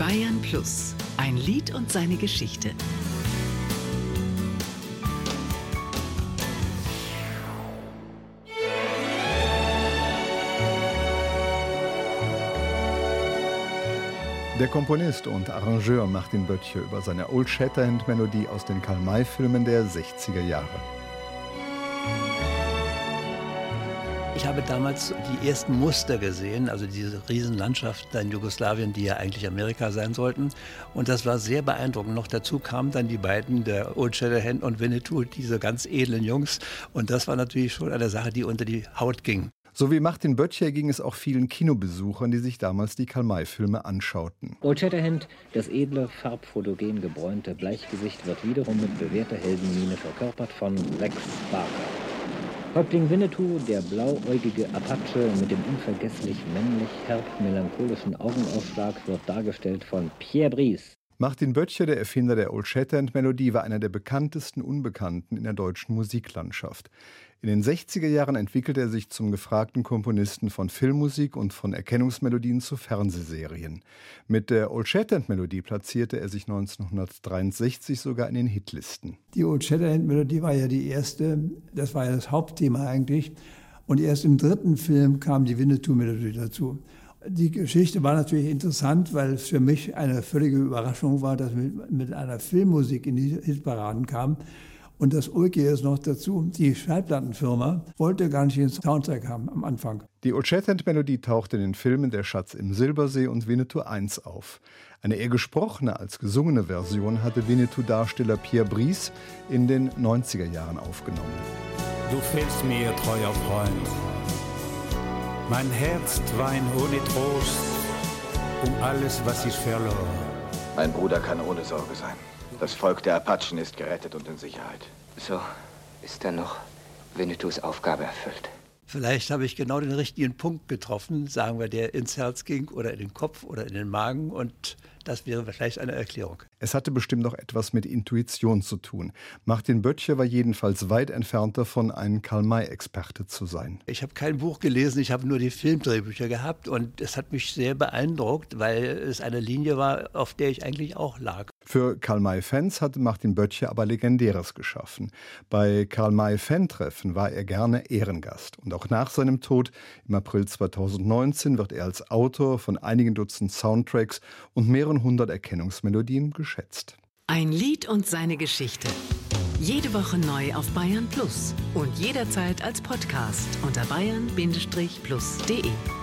Bayern Plus, ein Lied und seine Geschichte. Der Komponist und Arrangeur Martin Böttcher über seine Old Shatterhand-Melodie aus den Karl-May-Filmen der 60er Jahre. Ich habe damals die ersten Muster gesehen, also diese Riesenlandschaft in Jugoslawien, die ja eigentlich Amerika sein sollten. Und das war sehr beeindruckend. Noch dazu kamen dann die beiden, der Old Shatterhand und Winnetou, diese ganz edlen Jungs. Und das war natürlich schon eine Sache, die unter die Haut ging. So wie Martin Böttcher ging es auch vielen Kinobesuchern, die sich damals die Karl-May-Filme anschauten. Old Shatterhand, das edle, farbfotogen gebräunte Bleichgesicht, wird wiederum mit bewährter Heldenmiene verkörpert von Rex Barker. Häuptling Winnetou, der blauäugige Apache mit dem unvergesslich männlich herb melancholischen Augenausschlag, wird dargestellt von Pierre Brice. Martin Böttcher, der Erfinder der Old Shatterhand-Melodie, war einer der bekanntesten Unbekannten in der deutschen Musiklandschaft. In den 60er Jahren entwickelte er sich zum gefragten Komponisten von Filmmusik und von Erkennungsmelodien zu Fernsehserien. Mit der Old Shatterhand-Melodie platzierte er sich 1963 sogar in den Hitlisten. Die Old Shatterhand-Melodie war ja die erste, das war ja das Hauptthema eigentlich. Und erst im dritten Film kam die Winnetou-Melodie dazu. Die Geschichte war natürlich interessant, weil es für mich eine völlige Überraschung war, dass wir mit einer Filmmusik in die Hitparaden kam. Und das Ulki ist noch dazu, die Schallplattenfirma wollte gar nicht den Soundtrack haben am Anfang. Die Old Shatterhand-Melodie taucht in den Filmen Der Schatz im Silbersee und Winnetou 1 auf. Eine eher gesprochene als gesungene Version hatte Winnetou-Darsteller Pierre Brice in den 90er Jahren aufgenommen. Du fehlst mir, treuer Freund. Mein Herz weint ohne Trost um alles, was ich verlor. Mein Bruder kann ohne Sorge sein. Das Volk der Apachen ist gerettet und in Sicherheit. So ist dann noch Winnetous Aufgabe erfüllt. Vielleicht habe ich genau den richtigen Punkt getroffen, sagen wir, der ins Herz ging oder in den Kopf oder in den Magen und das wäre vielleicht eine Erklärung. Es hatte bestimmt noch etwas mit Intuition zu tun. Martin Böttcher war jedenfalls weit entfernt davon, ein Karl-May-Experte zu sein. Ich habe kein Buch gelesen, ich habe nur die Filmdrehbücher gehabt und es hat mich sehr beeindruckt, weil es eine Linie war, auf der ich eigentlich auch lag. Für Karl-May-Fans hatte Martin Böttcher aber Legendäres geschaffen. Bei Karl-May-Fan-Treffen war er gerne Ehrengast. Und auch nach seinem Tod im April 2019 wird er als Autor von einigen Dutzend Soundtracks und mehreren hundert Erkennungsmelodien geschätzt. Ein Lied und seine Geschichte. Jede Woche neu auf Bayern Plus und jederzeit als Podcast unter bayern-plus.de.